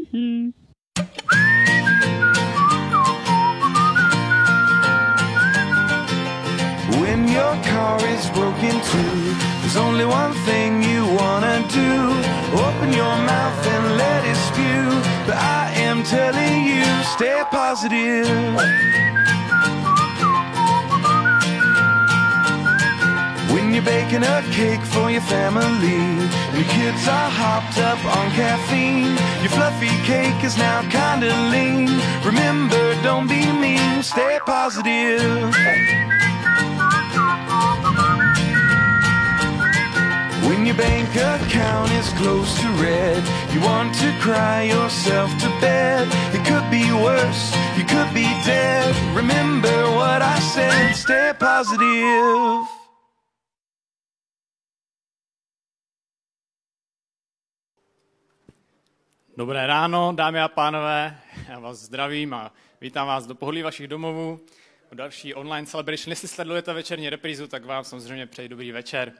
Mm-hmm. When your car is broken too, there's only one thing you wanna do. Open your mouth and let it spew. But I am telling you, stay positive. When you're baking a cake for your family, and your kids are hopped up on caffeine. Your fluffy cake is now kinda lean. Remember, don't be mean, stay positive. When your bank account is close to red, you want to cry yourself to bed. It could be worse, you could be dead. Remember what I said, stay positive. Dobré ráno, dámy a pánové, já vás zdravím a vítám vás do pohodlí vašich domovů. O další online celebration. Jestli sledujete večerní reprízu, tak vám samozřejmě přeji dobrý večer.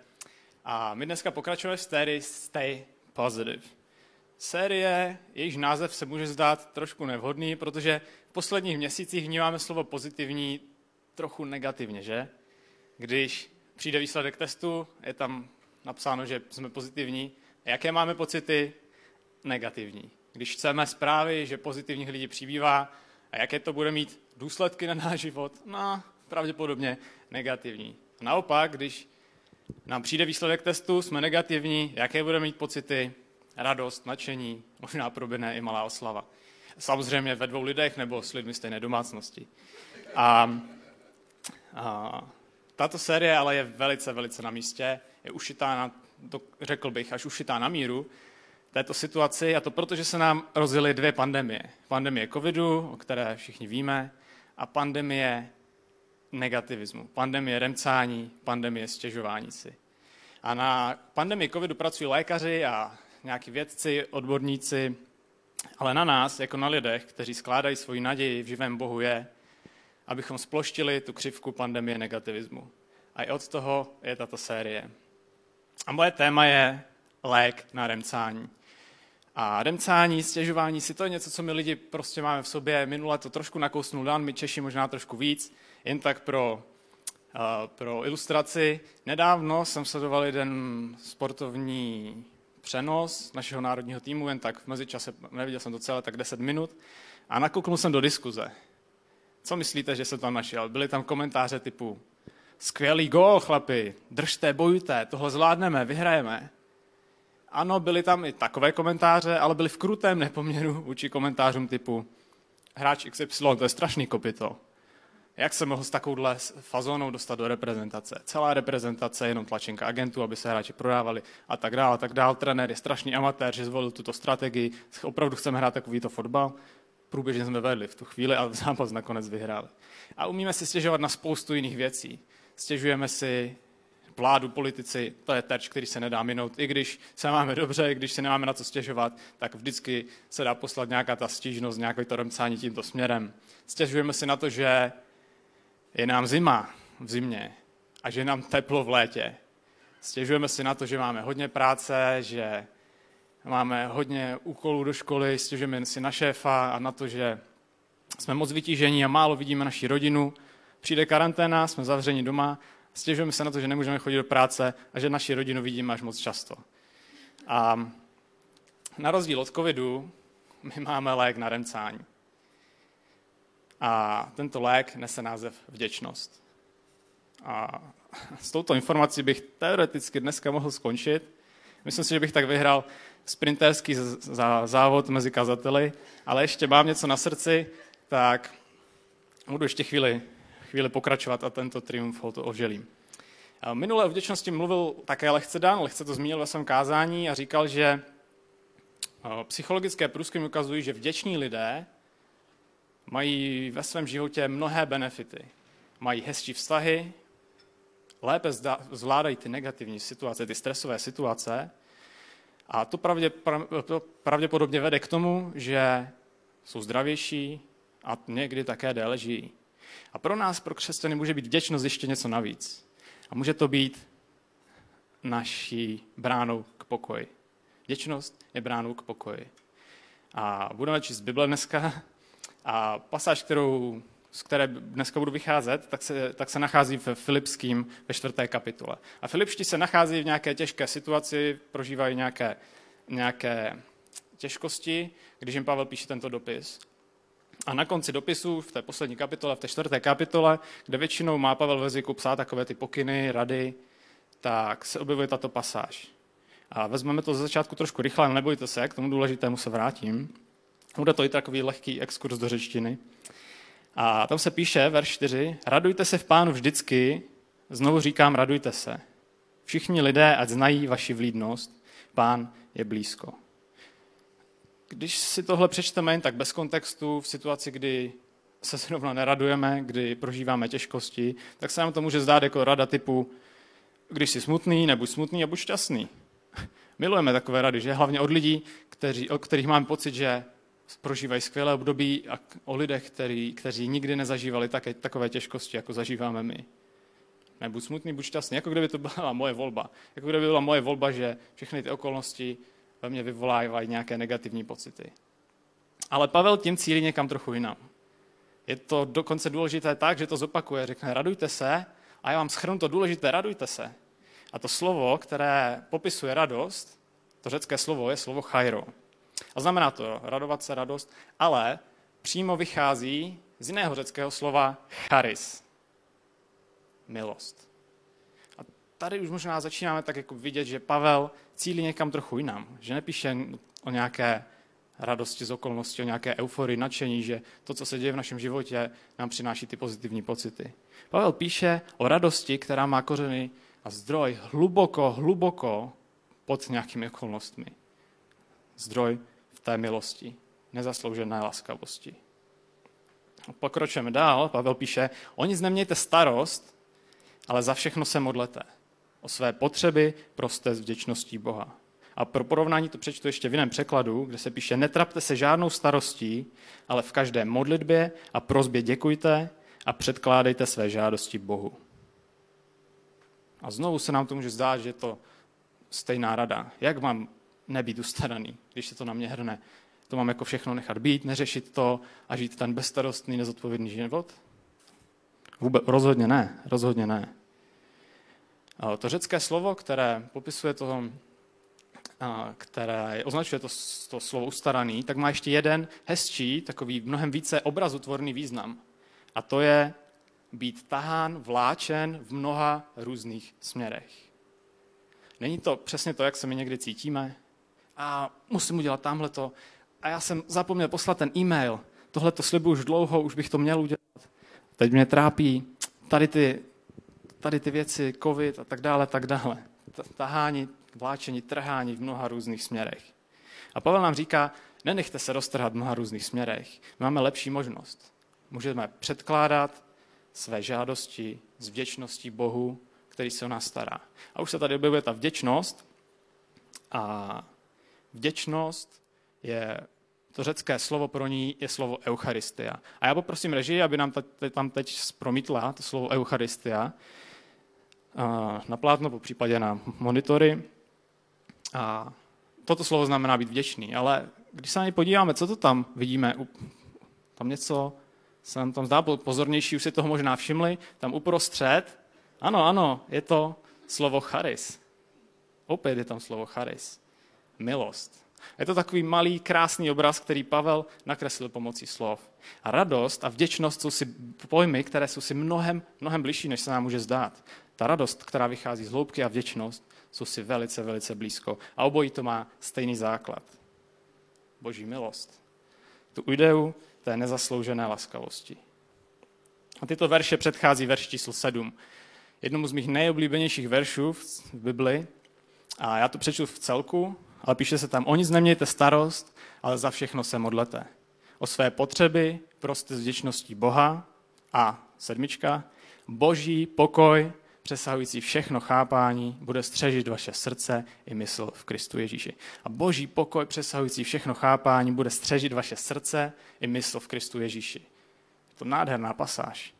A my dneska pokračujeme v sérii Stay Positive. Série, jejíž název se může zdát trošku nevhodný, protože v posledních měsících vnímáme slovo pozitivní trochu negativně, že? Když přijde výsledek testu, je tam napsáno, že jsme pozitivní. A jaké máme pocity? Negativní. Když chceme zprávy, že pozitivních lidí přibývá, a jaké to bude mít důsledky na náš život? No, pravděpodobně negativní. Naopak, když nám přijde výsledek testu, jsme negativní, jaké budeme mít pocity? Radost, nadšení, možná proběhne i malá oslava. Samozřejmě ve dvou lidech nebo s lidmi stejné domácnosti. A, a tato série ale je velice, velice na místě, je ušitá na, to řekl bych, až ušitá na míru této situaci a to proto, že se nám rozjeli dvě pandemie. Pandemie covidu, o které všichni víme, a pandemie negativismu, pandemie remcání, pandemie stěžování si. A na pandemii covidu pracují lékaři a nějaký vědci, odborníci, ale na nás, jako na lidech, kteří skládají svoji naději v živém Bohu, je, abychom sploštili tu křivku pandemie negativismu. A i od toho je tato série. A moje téma je lék na remcání. A remcání, stěžování si, to je něco, co my lidi prostě máme v sobě. Minule to trošku nakousnul Dan, my Češi možná trošku víc, jen tak pro, uh, pro ilustraci. Nedávno jsem sledoval jeden sportovní přenos našeho národního týmu, jen tak v mezičase, neviděl jsem to celé, tak 10 minut, a nakouknul jsem do diskuze. Co myslíte, že se tam našel? Byly tam komentáře typu skvělý gól, chlapi, držte, bojujte, tohle zvládneme, vyhrajeme. Ano, byly tam i takové komentáře, ale byly v krutém nepoměru vůči komentářům typu hráč XY, to je strašný kopito. Jak se mohl s takovouhle fazónou dostat do reprezentace? Celá reprezentace je jenom tlačenka agentů, aby se hráči prodávali a tak dále, a tak dále. Trenér je strašný amatér, že zvolil tuto strategii. Opravdu chceme hrát takovýto fotbal. Průběžně jsme vedli v tu chvíli a zápas nakonec vyhráli. A umíme si stěžovat na spoustu jiných věcí. Stěžujeme si vládu, politici, to je terč, který se nedá minout. I když se máme dobře, i když se nemáme na co stěžovat, tak vždycky se dá poslat nějaká ta stížnost, nějaké to remcání tímto směrem. Stěžujeme si na to, že je nám zima v zimě a že je nám teplo v létě. Stěžujeme si na to, že máme hodně práce, že máme hodně úkolů do školy, stěžujeme si na šéfa a na to, že jsme moc vytížení a málo vidíme naši rodinu. Přijde karanténa, jsme zavřeni doma Stěžujeme se na to, že nemůžeme chodit do práce a že naši rodinu vidíme až moc často. A na rozdíl od covidu, my máme lék na remcání. A tento lék nese název vděčnost. A s touto informací bych teoreticky dneska mohl skončit. Myslím si, že bych tak vyhrál sprinterský závod mezi kazateli, ale ještě mám něco na srdci, tak budu ještě chvíli chvíli pokračovat a tento triumf ho to oželím. Minule o vděčnosti mluvil také lehce Dan, lehce to zmínil ve svém kázání a říkal, že psychologické průzkumy ukazují, že vděční lidé mají ve svém životě mnohé benefity. Mají hezčí vztahy, lépe zvládají ty negativní situace, ty stresové situace a to, pravděpodobně vede k tomu, že jsou zdravější a někdy také déle žijí. A pro nás, pro křesťany, může být vděčnost ještě něco navíc. A může to být naší bránou k pokoji. Vděčnost je bránou k pokoji. A budeme číst Bible dneska. A pasáž, kterou, z které dneska budu vycházet, tak se, tak se nachází v Filipským ve čtvrté kapitole. A Filipští se nachází v nějaké těžké situaci, prožívají nějaké, nějaké těžkosti, když jim Pavel píše tento dopis. A na konci dopisu, v té poslední kapitole, v té čtvrté kapitole, kde většinou má Pavel ve zvyku psát takové ty pokyny, rady, tak se objevuje tato pasáž. A vezmeme to ze začátku trošku rychle, ale nebojte se, k tomu důležitému se vrátím. Bude to i takový lehký exkurs do řečtiny. A tam se píše, verš 4, radujte se v pánu vždycky, znovu říkám, radujte se. Všichni lidé, ať znají vaši vlídnost, pán je blízko. Když si tohle přečteme jen tak bez kontextu, v situaci, kdy se zrovna neradujeme, kdy prožíváme těžkosti, tak se nám to může zdát jako rada typu, když jsi smutný, nebuď smutný a buď šťastný. Milujeme takové rady, že hlavně od lidí, kteří, o kterých máme pocit, že prožívají skvělé období a o lidech, který, kteří nikdy nezažívali také, takové těžkosti, jako zažíváme my. Nebuď smutný, buď šťastný, jako kdyby to byla moje volba. Jako kdyby byla moje volba, že všechny ty okolnosti ve mně vyvolávají nějaké negativní pocity. Ale Pavel tím cílí někam trochu jinam. Je to dokonce důležité tak, že to zopakuje, řekne, radujte se, a já vám schrnu to důležité, radujte se. A to slovo, které popisuje radost, to řecké slovo je slovo chairo. A znamená to radovat se, radost, ale přímo vychází z jiného řeckého slova charis. Milost. Tady už možná začínáme tak jako vidět, že Pavel cílí někam trochu jinam. Že nepíše o nějaké radosti z okolností, o nějaké euforii, nadšení, že to, co se děje v našem životě, nám přináší ty pozitivní pocity. Pavel píše o radosti, která má kořeny a zdroj hluboko, hluboko pod nějakými okolnostmi. Zdroj v té milosti, nezasloužené laskavosti. Pokročujeme dál, Pavel píše, o nic nemějte starost, ale za všechno se modlete. O své potřeby proste s vděčností Boha. A pro porovnání to přečtu ještě v jiném překladu, kde se píše, netrapte se žádnou starostí, ale v každé modlitbě a prozbě děkujte a předkládejte své žádosti Bohu. A znovu se nám to může zdát, že je to stejná rada. Jak mám nebýt ustaraný, když se to na mě hrne? To mám jako všechno nechat být, neřešit to a žít ten bezstarostný, nezodpovědný život? Vůbec, rozhodně ne, rozhodně ne. To řecké slovo, které popisuje to, které označuje to, to slovo ustaraný, tak má ještě jeden hezčí, takový mnohem více obrazotvorný význam. A to je být tahán, vláčen v mnoha různých směrech. Není to přesně to, jak se my někdy cítíme? A musím udělat tamhle to. A já jsem zapomněl poslat ten e-mail. Tohle to slibuju už dlouho, už bych to měl udělat. Teď mě trápí tady ty, tady ty věci, covid a tak dále, tak dále. Tahání, vláčení, trhání v mnoha různých směrech. A Pavel nám říká, nenechte se roztrhat v mnoha různých směrech. Máme lepší možnost. Můžeme předkládat své žádosti s vděčností Bohu, který se o nás stará. A už se tady objevuje ta vděčnost. A vděčnost je, to řecké slovo pro ní je slovo Eucharistia. A já poprosím režii, aby nám tam teď promítla to slovo Eucharistia na plátno, po případě na monitory. A toto slovo znamená být vděčný, ale když se na ně podíváme, co to tam vidíme, tam něco se nám tam zdá pozornější, už si toho možná všimli, tam uprostřed, ano, ano, je to slovo charis. Opět je tam slovo charis. Milost. Je to takový malý, krásný obraz, který Pavel nakreslil pomocí slov. A radost a vděčnost jsou si pojmy, které jsou si mnohem, mnohem bližší, než se nám může zdát. Ta radost, která vychází z hloubky a vděčnost, jsou si velice, velice blízko. A obojí to má stejný základ. Boží milost. Tu ideu té nezasloužené laskavosti. A tyto verše předchází verš číslo 7. Jednomu z mých nejoblíbenějších veršů v Bibli. A já to přečtu v celku, ale píše se tam, o nic nemějte starost, ale za všechno se modlete. O své potřeby prostě s vděčností Boha a sedmička, boží pokoj, přesahující všechno chápání, bude střežit vaše srdce i mysl v Kristu Ježíši. A boží pokoj přesahující všechno chápání bude střežit vaše srdce i mysl v Kristu Ježíši. Je to nádherná pasáž.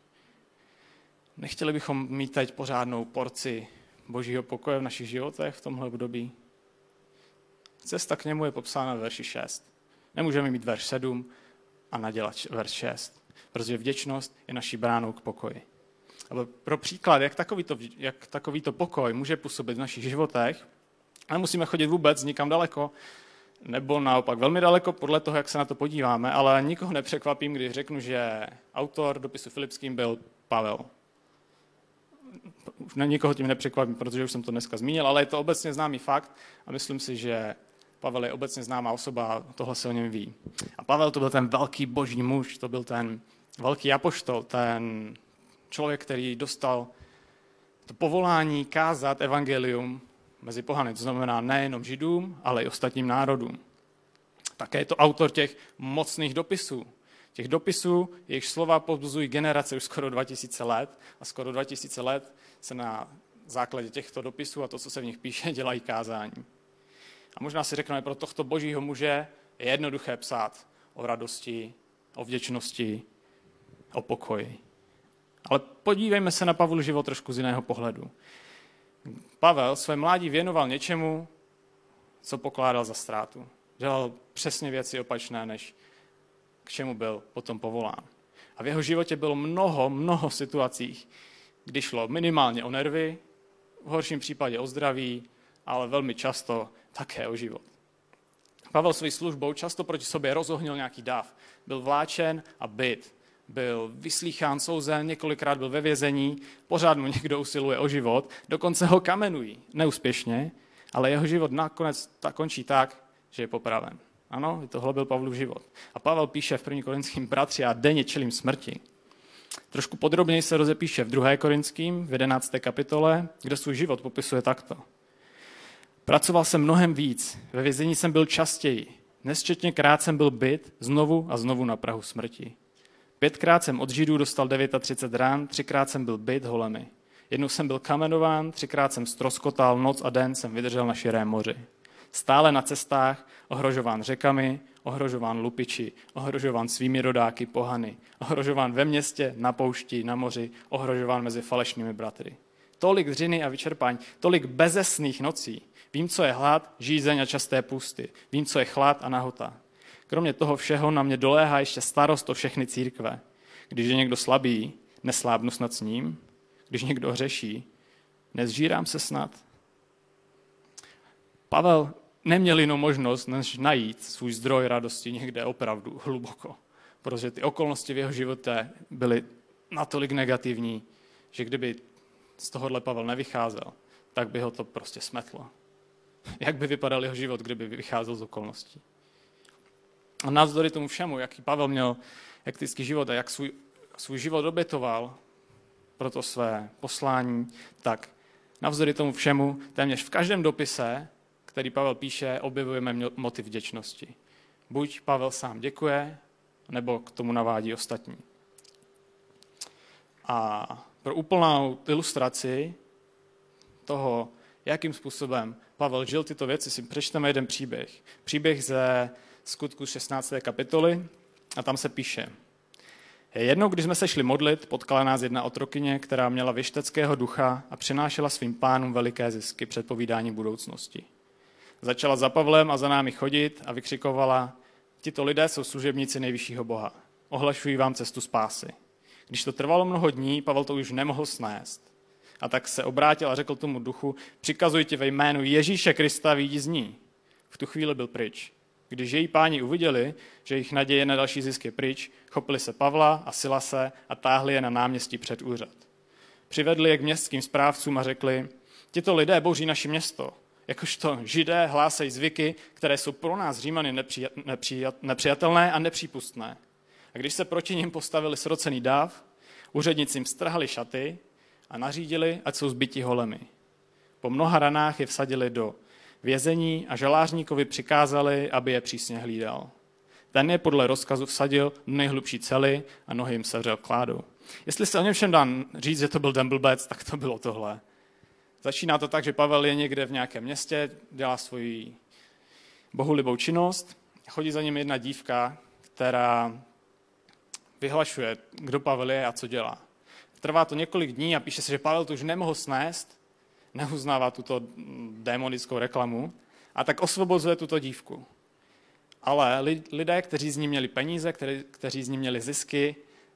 Nechtěli bychom mít teď pořádnou porci božího pokoje v našich životech v tomhle období? Cesta k němu je popsána v verši 6. Nemůžeme mít verš 7 a nadělat verš 6, protože vděčnost je naší bránou k pokoji. Ale pro příklad, jak takovýto, jak takovýto pokoj může působit v našich životech, nemusíme chodit vůbec nikam daleko, nebo naopak velmi daleko podle toho, jak se na to podíváme, ale nikoho nepřekvapím, když řeknu, že autor dopisu Filipským byl Pavel. Nikoho tím nepřekvapím, protože už jsem to dneska zmínil, ale je to obecně známý fakt a myslím si, že Pavel je obecně známá osoba tohle se o něm ví. A Pavel to byl ten velký boží muž, to byl ten velký apoštol, ten člověk, který dostal to povolání kázat evangelium mezi pohany, to znamená nejenom židům, ale i ostatním národům. Také je to autor těch mocných dopisů. Těch dopisů, jejich slova povzbuzují generace už skoro 2000 let a skoro 2000 let se na základě těchto dopisů a to, co se v nich píše, dělají kázání. A možná si řekneme, pro tohto božího muže je jednoduché psát o radosti, o vděčnosti, o pokoji. Ale podívejme se na Pavlu život trošku z jiného pohledu. Pavel své mládí věnoval něčemu, co pokládal za ztrátu. Dělal přesně věci opačné, než k čemu byl potom povolán. A v jeho životě bylo mnoho, mnoho situací, kdy šlo minimálně o nervy, v horším případě o zdraví, ale velmi často také o život. Pavel svou službou často proti sobě rozohnil nějaký dáv. Byl vláčen a byt. Byl vyslýchán souzen, několikrát byl ve vězení, pořád mu někdo usiluje o život, dokonce ho kamenují. Neúspěšně, ale jeho život nakonec tak končí tak, že je popraven. Ano, tohle byl Pavlův život. A Pavel píše v 1. korinským bratři a denně čelím smrti. Trošku podrobněji se rozepíše v 2. korinským, v 11. kapitole, kde svůj život popisuje takto. Pracoval jsem mnohem víc, ve vězení jsem byl častěji, nesčetně krát jsem byl byt, znovu a znovu na Prahu smrti. Pětkrát jsem od Židů dostal 39 rán, třikrát jsem byl byt holemi. Jednou jsem byl kamenován, třikrát jsem stroskotal, noc a den jsem vydržel na širém moři. Stále na cestách, ohrožován řekami, ohrožován lupiči, ohrožován svými rodáky pohany, ohrožován ve městě, na poušti, na moři, ohrožován mezi falešnými bratry. Tolik dřiny a vyčerpání, tolik bezesných nocí, Vím, co je hlad, žízeň a časté pusty. Vím, co je chlad a nahota. Kromě toho všeho na mě doléhá ještě starost o všechny církve. Když je někdo slabý, neslábnu snad s ním. Když někdo hřeší, nezžírám se snad. Pavel neměl jinou možnost, než najít svůj zdroj radosti někde opravdu hluboko. Protože ty okolnosti v jeho životě byly natolik negativní, že kdyby z tohohle Pavel nevycházel, tak by ho to prostě smetlo. jak by vypadal jeho život, kdyby vycházel z okolností. A navzdory tomu všemu, jaký Pavel měl hektický život a jak svůj, svůj život obětoval pro to své poslání, tak navzdory tomu všemu, téměř v každém dopise, který Pavel píše, objevujeme motiv vděčnosti. Buď Pavel sám děkuje, nebo k tomu navádí ostatní. A pro úplnou ilustraci toho, jakým způsobem Pavel žil tyto věci, si přečteme jeden příběh. Příběh ze skutku 16. kapitoly a tam se píše. Jednou, když jsme se šli modlit, potkala nás jedna otrokyně, která měla věšteckého ducha a přinášela svým pánům veliké zisky před povídání budoucnosti. Začala za Pavlem a za námi chodit a vykřikovala, tito lidé jsou služebníci nejvyššího Boha. Ohlašují vám cestu spásy. Když to trvalo mnoho dní, Pavel to už nemohl snést. A tak se obrátil a řekl tomu duchu, přikazuji ti ve jménu Ježíše Krista, výjdi z ní. V tu chvíli byl pryč. Když její páni uviděli, že jejich naděje na další zisk je pryč, chopili se Pavla a Silase a táhli je na náměstí před úřad. Přivedli je k městským správcům a řekli, tito lidé bouří naše město, jakožto židé hlásají zvyky, které jsou pro nás římany nepřijat, nepřijat, nepřijatelné a nepřípustné. A když se proti ním postavili srocený dáv, úředníci jim strhali šaty a nařídili, ať jsou zbyti holemi. Po mnoha ranách je vsadili do vězení a žalářníkovi přikázali, aby je přísně hlídal. Ten je podle rozkazu vsadil do nejhlubší cely a nohy jim sevřel kládou. Jestli se o něm všem dá říct, že to byl den blbec, tak to bylo tohle. Začíná to tak, že Pavel je někde v nějakém městě, dělá svoji bohulibou činnost, chodí za ním jedna dívka, která vyhlašuje, kdo Pavel je a co dělá. Trvá to několik dní a píše se, že Pavel to už nemohl snést, neuznává tuto démonickou reklamu a tak osvobozuje tuto dívku. Ale lidé, kteří z ní měli peníze, kteří, kteří z ní měli zisky,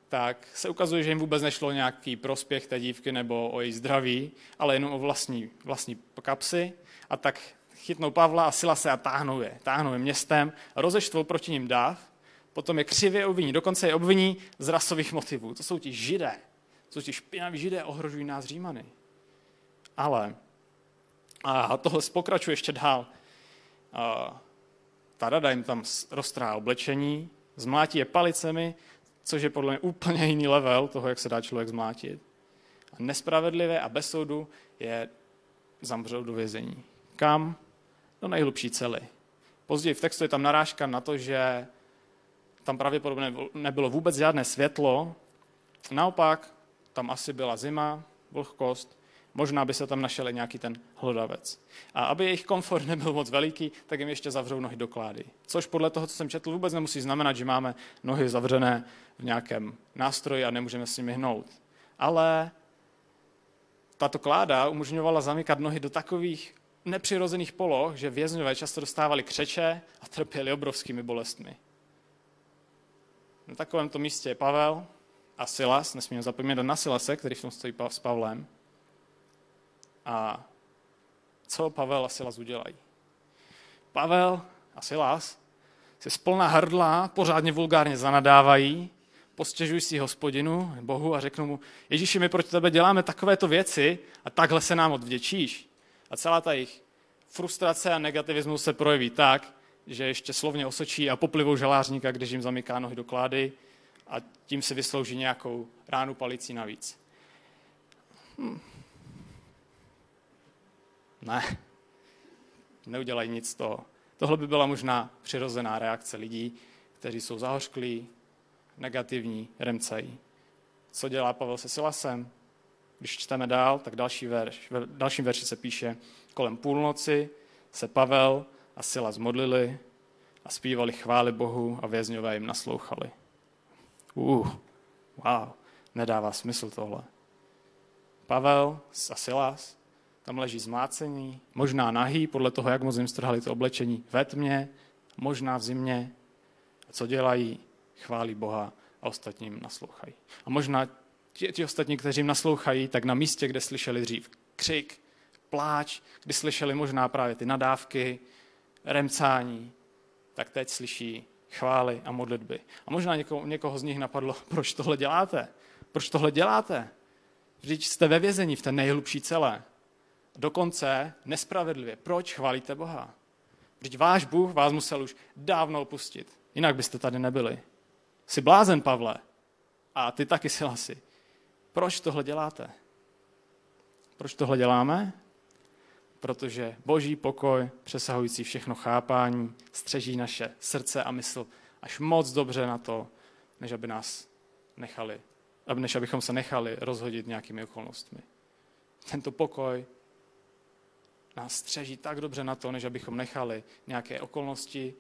tak se ukazuje, že jim vůbec nešlo nějaký prospěch té dívky nebo o její zdraví, ale jenom o vlastní, vlastní kapsy. A tak chytnou Pavla a Sila se a táhnou je. Táhnou je městem, rozeštvou proti ním dáv, potom je křivě obviní, dokonce je obviní z rasových motivů. To jsou ti židé. To jsou ti špinaví židé, ohrožují nás Římany. Ale, a tohle pokračuje ještě dál, a, ta rada jim tam roztrhá oblečení, zmlátí je palicemi, což je podle mě úplně jiný level toho, jak se dá člověk zmlátit. A nespravedlivé a bez soudu je zamřel do vězení. Kam? Do nejhlubší cely. Později v textu je tam narážka na to, že tam pravděpodobně nebylo vůbec žádné světlo, naopak tam asi byla zima, vlhkost, možná by se tam našel nějaký ten hlodavec. A aby jejich komfort nebyl moc veliký, tak jim ještě zavřou nohy do klády. Což podle toho, co jsem četl, vůbec nemusí znamenat, že máme nohy zavřené v nějakém nástroji a nemůžeme s nimi hnout. Ale tato kláda umožňovala zamykat nohy do takových nepřirozených poloh, že vězňové často dostávali křeče a trpěli obrovskými bolestmi. Na takovémto místě je Pavel a Silas, nesmíme zapomínat na Silase, který v tom stojí s Pavlem. A co Pavel a Silas udělají? Pavel a Silas si splná hrdla pořádně vulgárně zanadávají, postěžují si hospodinu, Bohu a řeknou mu, Ježíši, my proti tebe děláme takovéto věci a takhle se nám odvděčíš. A celá ta jejich frustrace a negativismus se projeví tak, že ještě slovně osočí a poplivou žalářníka, když jim zamyká nohy do klády a tím si vyslouží nějakou ránu palicí navíc. Hm. Ne, neudělají nic z toho. Tohle by byla možná přirozená reakce lidí, kteří jsou zahořklí, negativní, remcají. Co dělá Pavel se Silasem? Když čteme dál, tak další verš, v dalším verši se píše, kolem půlnoci se Pavel a Silas modlili a zpívali chvály Bohu a vězňové jim naslouchali. Uh, wow, nedává smysl tohle. Pavel a Silas tam leží zmácení, možná nahý, podle toho, jak moc jim strhali to oblečení ve tmě, možná v zimě. A co dělají? Chválí Boha a ostatním naslouchají. A možná ti, ti ostatní, kteří jim naslouchají, tak na místě, kde slyšeli dřív křik, pláč, kdy slyšeli možná právě ty nadávky, remcání, tak teď slyší chvály a modlitby. A možná někoho, někoho z nich napadlo, proč tohle děláte? Proč tohle děláte? Vždyť jste ve vězení v té nejhlubší celé dokonce nespravedlivě. Proč chválíte Boha? Vždyť váš Bůh vás musel už dávno opustit. Jinak byste tady nebyli. Jsi blázen, Pavle. A ty taky Silasi. Proč tohle děláte? Proč tohle děláme? Protože boží pokoj, přesahující všechno chápání, střeží naše srdce a mysl až moc dobře na to, než aby nás nechali, než abychom se nechali rozhodit nějakými okolnostmi. Tento pokoj nás střeží tak dobře na to, než abychom nechali nějaké okolnosti,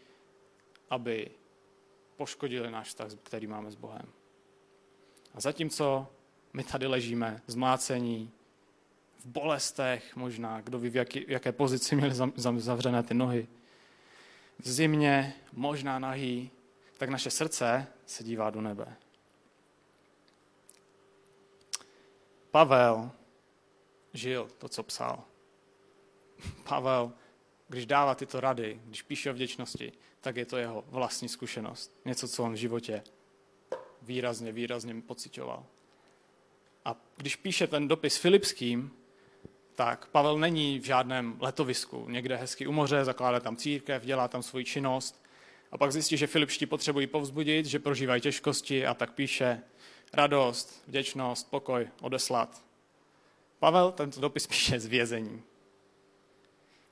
aby poškodili náš vztah, který máme s Bohem. A zatímco my tady ležíme zmlácení, v bolestech možná, kdo ví, v, jaký, v jaké pozici měli zavřené ty nohy, v zimě, možná nahý, tak naše srdce se dívá do nebe. Pavel žil to, co psal. Pavel, když dává tyto rady, když píše o vděčnosti, tak je to jeho vlastní zkušenost. Něco, co on v životě výrazně, výrazně pocitoval. A když píše ten dopis Filipským, tak Pavel není v žádném letovisku, někde hezky u moře, zakládá tam církev, dělá tam svoji činnost a pak zjistí, že Filipští potřebují povzbudit, že prožívají těžkosti a tak píše radost, vděčnost, pokoj odeslat. Pavel tento dopis píše z vězení.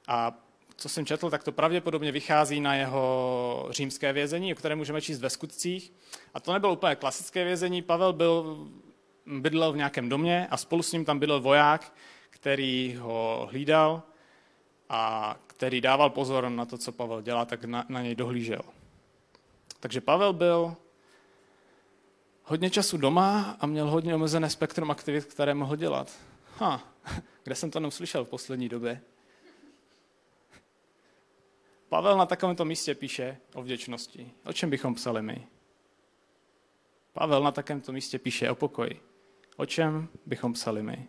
A co jsem četl, tak to pravděpodobně vychází na jeho římské vězení, o kterém můžeme číst ve skutcích. A to nebylo úplně klasické vězení. Pavel byl, bydlel v nějakém domě a spolu s ním tam bydlel voják, který ho hlídal a který dával pozor na to, co Pavel dělá, tak na, na něj dohlížel. Takže Pavel byl hodně času doma a měl hodně omezené spektrum aktivit, které mohl dělat. Ha, kde jsem to neuslyšel v poslední době? Pavel na takovémto místě píše o vděčnosti. O čem bychom psali my? Pavel na takovémto místě píše o pokoji. O čem bychom psali my?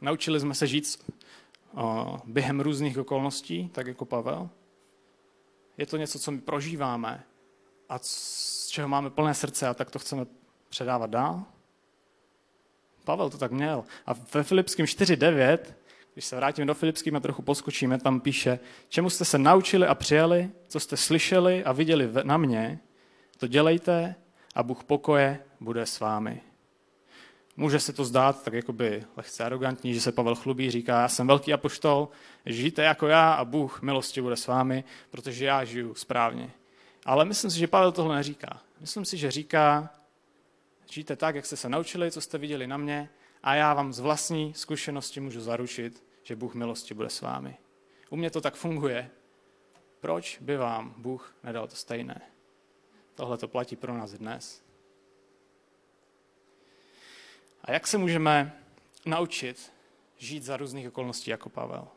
Naučili jsme se žít během různých okolností, tak jako Pavel. Je to něco, co my prožíváme a z čeho máme plné srdce a tak to chceme předávat dál? Pavel to tak měl. A ve Filipském 4.9, když se vrátíme do Filipským a trochu poskočíme, tam píše, čemu jste se naučili a přijali, co jste slyšeli a viděli na mě, to dělejte a Bůh pokoje bude s vámi. Může se to zdát tak jakoby lehce arrogantní, že se Pavel chlubí, říká, já jsem velký apoštol, žijte jako já a Bůh milosti bude s vámi, protože já žiju správně. Ale myslím si, že Pavel tohle neříká. Myslím si, že říká, žijte tak, jak jste se naučili, co jste viděli na mě a já vám z vlastní zkušenosti můžu zaručit, že Bůh milosti bude s vámi. U mě to tak funguje. Proč by vám Bůh nedal to stejné? Tohle to platí pro nás dnes. A jak se můžeme naučit žít za různých okolností jako Pavel?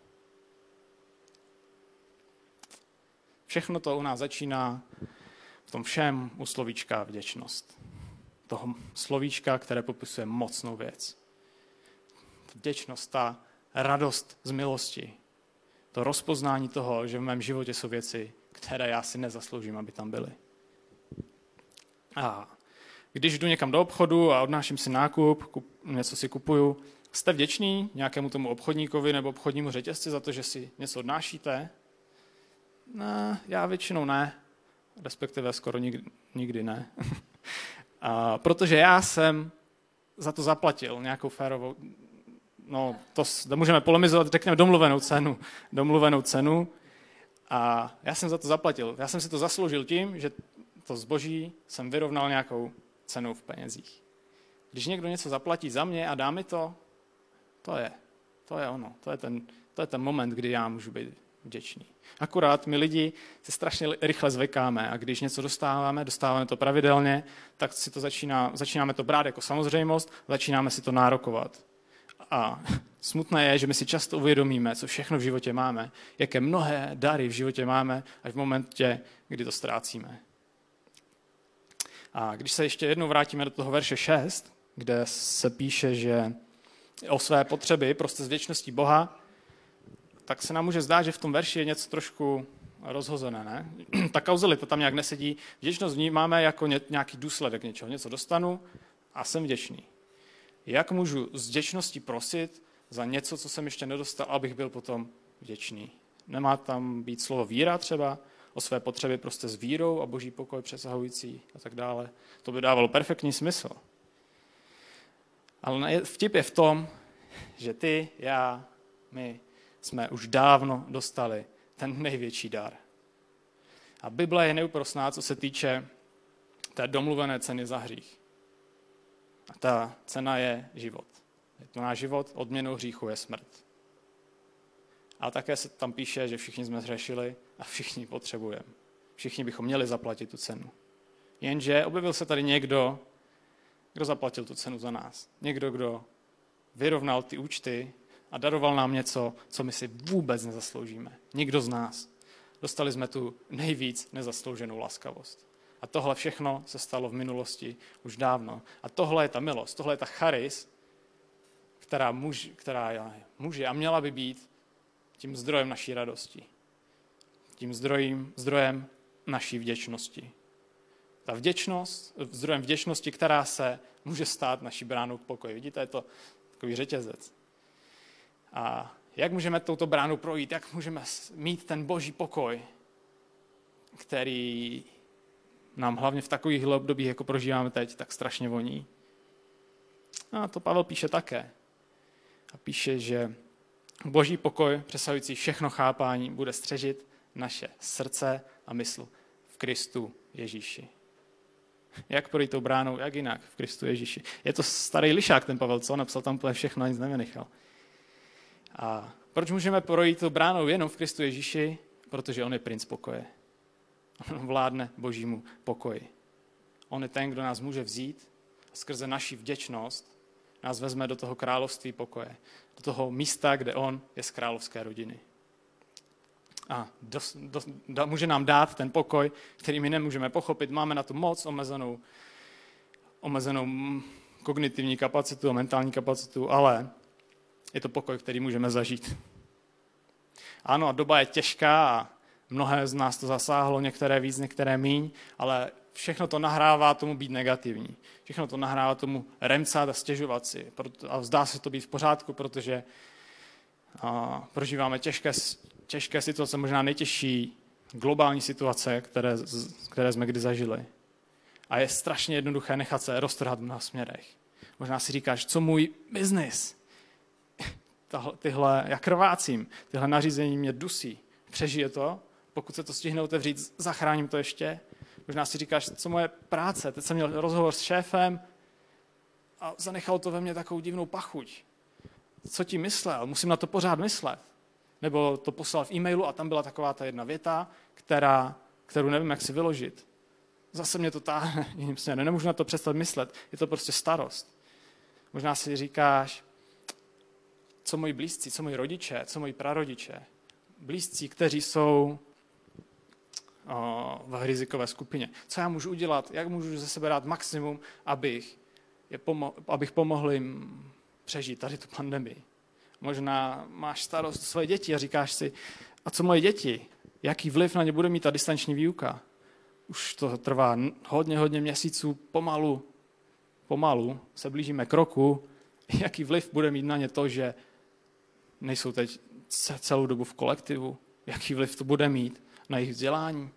Všechno to u nás začíná v tom všem u slovíčka vděčnost. Toho slovíčka, které popisuje mocnou věc. Vděčnost, ta radost z milosti. To rozpoznání toho, že v mém životě jsou věci, které já si nezasloužím, aby tam byly. A když jdu někam do obchodu a odnáším si nákup, kup, něco si kupuju, jste vděčný nějakému tomu obchodníkovi nebo obchodnímu řetězci za to, že si něco odnášíte? Ne, já většinou ne, respektive skoro nikdy, nikdy ne. protože já jsem za to zaplatil nějakou férovou, no to, můžeme polemizovat, řekněme domluvenou cenu, domluvenou cenu a já jsem za to zaplatil. Já jsem si to zasloužil tím, že to zboží jsem vyrovnal nějakou cenou v penězích. Když někdo něco zaplatí za mě a dá mi to, to je, to je ono. To je ten, to je ten moment, kdy já můžu být vděčný. Akurát my lidi se strašně rychle zvykáme a když něco dostáváme, dostáváme to pravidelně, tak si to začíná, začínáme to brát jako samozřejmost, začínáme si to nárokovat. A smutné je, že my si často uvědomíme, co všechno v životě máme, jaké mnohé dary v životě máme až v momentě, kdy to ztrácíme. A když se ještě jednou vrátíme do toho verše 6, kde se píše, že o své potřeby prostě z věčností Boha, tak se nám může zdát, že v tom verši je něco trošku rozhozené. Ne? Ta kauzalita tam nějak nesedí. Vděčnost vnímáme jako nějaký důsledek něčeho. Něco dostanu a jsem vděčný. Jak můžu z vděčnosti prosit za něco, co jsem ještě nedostal, abych byl potom vděčný? Nemá tam být slovo víra třeba, o své potřeby prostě s vírou a boží pokoj přesahující a tak dále. To by dávalo perfektní smysl. Ale vtip je v tom, že ty, já, my jsme už dávno dostali ten největší dar. A Bible je neúprosná, co se týče té domluvené ceny za hřích. A ta cena je život. Je to náš život, odměnou hříchu je smrt. A také se tam píše, že všichni jsme zřešili a všichni potřebujeme. Všichni bychom měli zaplatit tu cenu. Jenže objevil se tady někdo, kdo zaplatil tu cenu za nás. Někdo, kdo vyrovnal ty účty a daroval nám něco, co my si vůbec nezasloužíme. Nikdo z nás. Dostali jsme tu nejvíc nezaslouženou laskavost. A tohle všechno se stalo v minulosti už dávno. A tohle je ta milost, tohle je ta charis, která, muž, která může a měla by být tím zdrojem naší radosti. Tím zdrojem, zdrojem naší vděčnosti. Ta vděčnost, zdrojem vděčnosti, která se může stát naší bránou k pokoji. Vidíte, je to takový řetězec. A jak můžeme touto bránu projít? Jak můžeme mít ten boží pokoj, který nám hlavně v takových obdobích, jako prožíváme teď, tak strašně voní? A to Pavel píše také. A píše, že boží pokoj, přesahující všechno chápání, bude střežit naše srdce a mysl v Kristu Ježíši. Jak projít tou bránou, jak jinak v Kristu Ježíši. Je to starý lišák ten Pavel, co? Napsal tam úplně všechno nic nevynechal. A proč můžeme projít tou bránou jenom v Kristu Ježíši? Protože on je princ pokoje. On vládne božímu pokoji. On je ten, kdo nás může vzít a skrze naši vděčnost nás vezme do toho království pokoje. Do toho místa, kde on je z královské rodiny. a dos, dos, da, může nám dát ten pokoj, který my nemůžeme pochopit. Máme na to moc omezenou, omezenou kognitivní kapacitu a mentální kapacitu, ale je to pokoj, který můžeme zažít. Ano, doba je těžká a mnohé z nás to zasáhlo, některé víc, některé míň, ale všechno to nahrává tomu být negativní. Všechno to nahrává tomu remcat a stěžovat si. A zdá se to být v pořádku, protože prožíváme těžké, těžké situace, možná nejtěžší globální situace, které, které jsme kdy zažili. A je strašně jednoduché nechat se roztrhat v mnoha směrech. Možná si říkáš, co můj biznis? Tyhle, jak krvácím, tyhle nařízení mě dusí. Přežije to? Pokud se to stihne otevřít, zachráním to ještě? Možná si říkáš, co moje práce? Teď jsem měl rozhovor s šéfem a zanechal to ve mně takovou divnou pachuť. Co ti myslel? Musím na to pořád myslet. Nebo to poslal v e-mailu a tam byla taková ta jedna věta, která, kterou nevím, jak si vyložit. Zase mě to táhne jiným směrem. Nemůžu na to přestat myslet. Je to prostě starost. Možná si říkáš, co moji blízcí, co moji rodiče, co moji prarodiče. Blízcí, kteří jsou v rizikové skupině. Co já můžu udělat? Jak můžu ze sebe dát maximum, abych, je pomo- abych pomohl jim přežít tady tu pandemii? Možná máš starost o svoje děti a říkáš si, a co moje děti? Jaký vliv na ně bude mít ta distanční výuka? Už to trvá hodně, hodně měsíců, pomalu, pomalu se blížíme k roku. Jaký vliv bude mít na ně to, že nejsou teď celou dobu v kolektivu? Jaký vliv to bude mít na jejich vzdělání?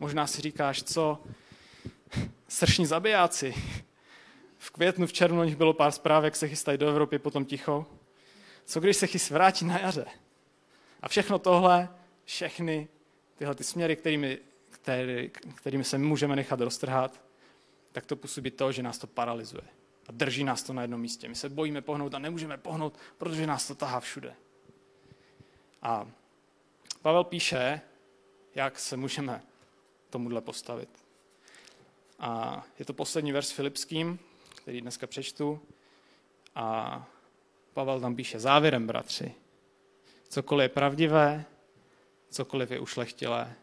Možná si říkáš, co sršní zabijáci. V květnu, v červnu nich bylo pár zpráv, jak se chystají do Evropy, potom ticho. Co když se chys vrátí na jaře? A všechno tohle, všechny tyhle ty směry, kterými, který, kterými se můžeme nechat roztrhat, tak to působí to, že nás to paralyzuje. A drží nás to na jednom místě. My se bojíme pohnout a nemůžeme pohnout, protože nás to tahá všude. A Pavel píše, jak se můžeme tomuhle postavit. A je to poslední verš Filipským, který dneska přečtu. A Pavel tam píše závěrem, bratři. Cokoliv je pravdivé, cokoliv je ušlechtilé,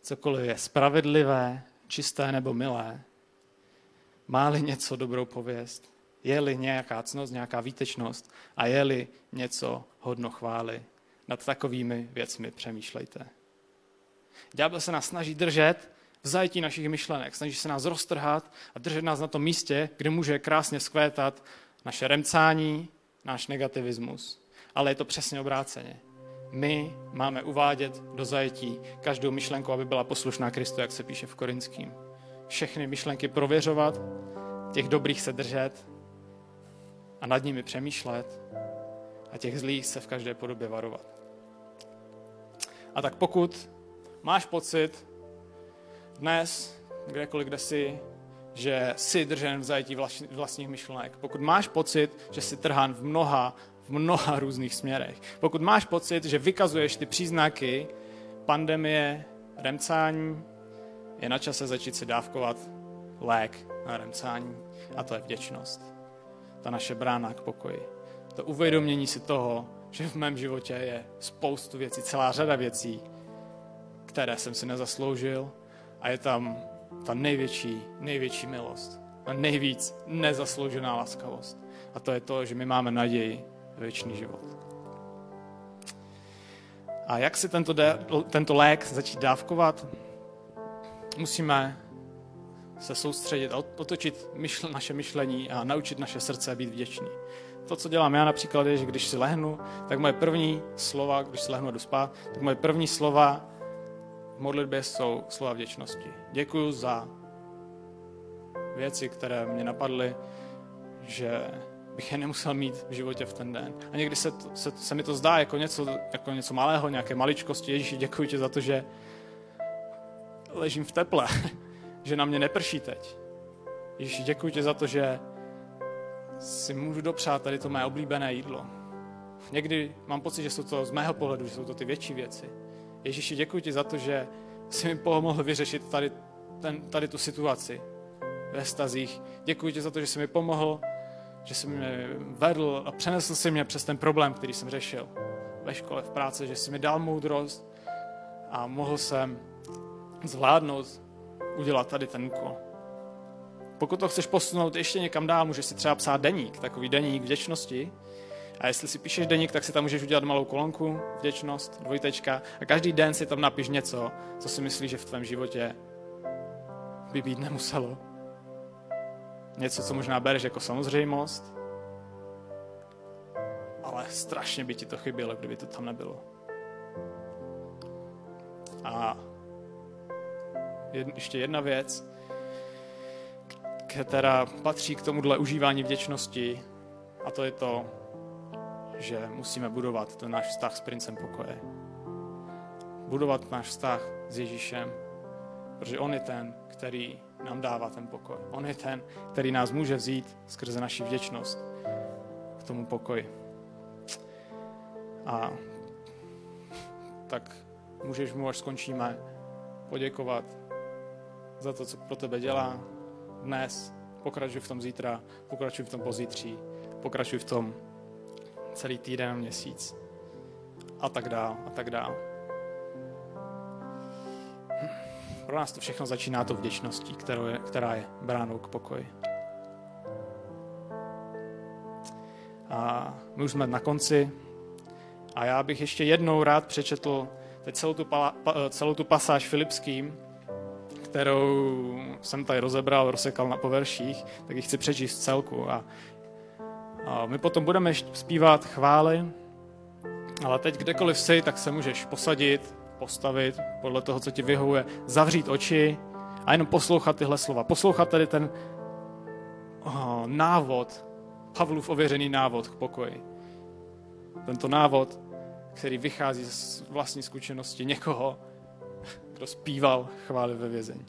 cokoliv je spravedlivé, čisté nebo milé, má-li něco dobrou pověst, je-li nějaká cnost, nějaká výtečnost a je-li něco hodno chvály, nad takovými věcmi přemýšlejte. Ďábel se nás snaží držet v zajetí našich myšlenek, snaží se nás roztrhat a držet nás na tom místě, kde může krásně skvétat naše remcání, náš negativismus. Ale je to přesně obráceně. My máme uvádět do zajetí každou myšlenku, aby byla poslušná Kristu, jak se píše v Korinským. Všechny myšlenky prověřovat, těch dobrých se držet a nad nimi přemýšlet a těch zlých se v každé podobě varovat. A tak pokud máš pocit dnes, kdekoliv, kde jsi, že jsi držen v zajetí vlastních myšlenek, pokud máš pocit, že jsi trhán v mnoha, v mnoha různých směrech, pokud máš pocit, že vykazuješ ty příznaky pandemie, remcání, je na čase začít si dávkovat lék na remcání a to je vděčnost. Ta naše brána k pokoji. To uvědomění si toho, že v mém životě je spoustu věcí, celá řada věcí, které jsem si nezasloužil a je tam ta největší, největší milost a nejvíc nezasloužená laskavost. A to je to, že my máme naději věčný život. A jak si tento, de, tento lék začít dávkovat? Musíme se soustředit a otočit myšl, naše myšlení a naučit naše srdce být vděční. To, co dělám já například, je, že když si lehnu, tak moje první slova, když si lehnu a jdu spát, tak moje první slova v modlitbě jsou slova vděčnosti. Děkuji za věci, které mě napadly, že bych je nemusel mít v životě v ten den. A někdy se, to, se, se mi to zdá jako něco, jako něco malého, nějaké maličkosti. Ježíši, děkuji ti za to, že ležím v teple, že na mě neprší teď. Ježíši, děkuji ti za to, že si můžu dopřát tady to mé oblíbené jídlo. Někdy mám pocit, že jsou to z mého pohledu, že jsou to ty větší věci. Ježíši, děkuji ti za to, že jsi mi pomohl vyřešit tady, ten, tady tu situaci ve stazích. Děkuji ti za to, že jsi mi pomohl, že jsi mě vedl a přenesl si mě přes ten problém, který jsem řešil. ve škole, v práci, že jsi mi dal moudrost a mohl jsem zvládnout udělat tady ten úkol. Pokud to chceš posunout ještě někam dál, můžeš si třeba psát deník, takový deník vděčnosti. A jestli si píšeš deník, tak si tam můžeš udělat malou kolonku, vděčnost, dvojtečka. A každý den si tam napiš něco, co si myslíš, že v tvém životě by být nemuselo. Něco, co možná bereš jako samozřejmost, ale strašně by ti to chybělo, kdyby to tam nebylo. A ještě jedna věc, která patří k tomuhle užívání vděčnosti, a to je to, že musíme budovat ten náš vztah s princem pokoje. Budovat náš vztah s Ježíšem, protože on je ten, který nám dává ten pokoj. On je ten, který nás může vzít skrze naši vděčnost k tomu pokoji. A tak můžeš mu, až skončíme, poděkovat za to, co pro tebe dělá dnes, pokračuj v tom zítra, pokračuj v tom pozítří, pokračuj v tom celý týden měsíc a tak dál a tak dál. Pro nás to všechno začíná to vděčností, kterou je, která je bránou k pokoji. A my už jsme na konci a já bych ještě jednou rád přečetl teď celou tu, pa, pa, celou tu pasáž Filipským, kterou jsem tady rozebral, rozsekal na poverších, tak ji chci přečíst celku. A, a my potom budeme zpívat chvály, ale teď kdekoliv jsi, tak se můžeš posadit, postavit podle toho, co ti vyhovuje, zavřít oči a jenom poslouchat tyhle slova. Poslouchat tady ten oh, návod, Pavlův ověřený návod k pokoji. Tento návod, který vychází z vlastní zkušenosti někoho, kdo zpíval chvály ve vězení.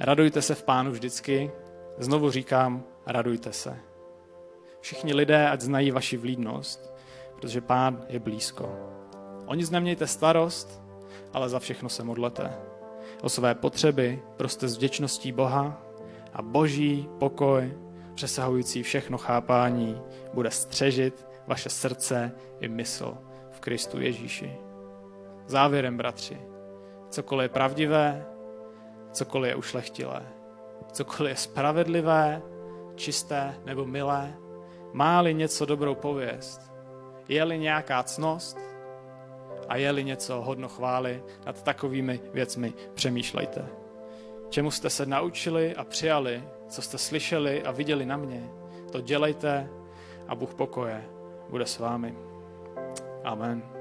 Radujte se v pánu vždycky. Znovu říkám, radujte se. Všichni lidé, ať znají vaši vlídnost, protože pán je blízko. O nic nemějte starost, ale za všechno se modlete. O své potřeby proste s vděčností Boha a boží pokoj, přesahující všechno chápání, bude střežit vaše srdce i mysl Kristu Ježíši. Závěrem, bratři, cokoliv je pravdivé, cokoliv je ušlechtilé, cokoliv je spravedlivé, čisté nebo milé, má-li něco dobrou pověst, je-li nějaká cnost a je-li něco hodno chvály, nad takovými věcmi přemýšlejte. Čemu jste se naučili a přijali, co jste slyšeli a viděli na mě, to dělejte a Bůh pokoje bude s vámi. 阿门。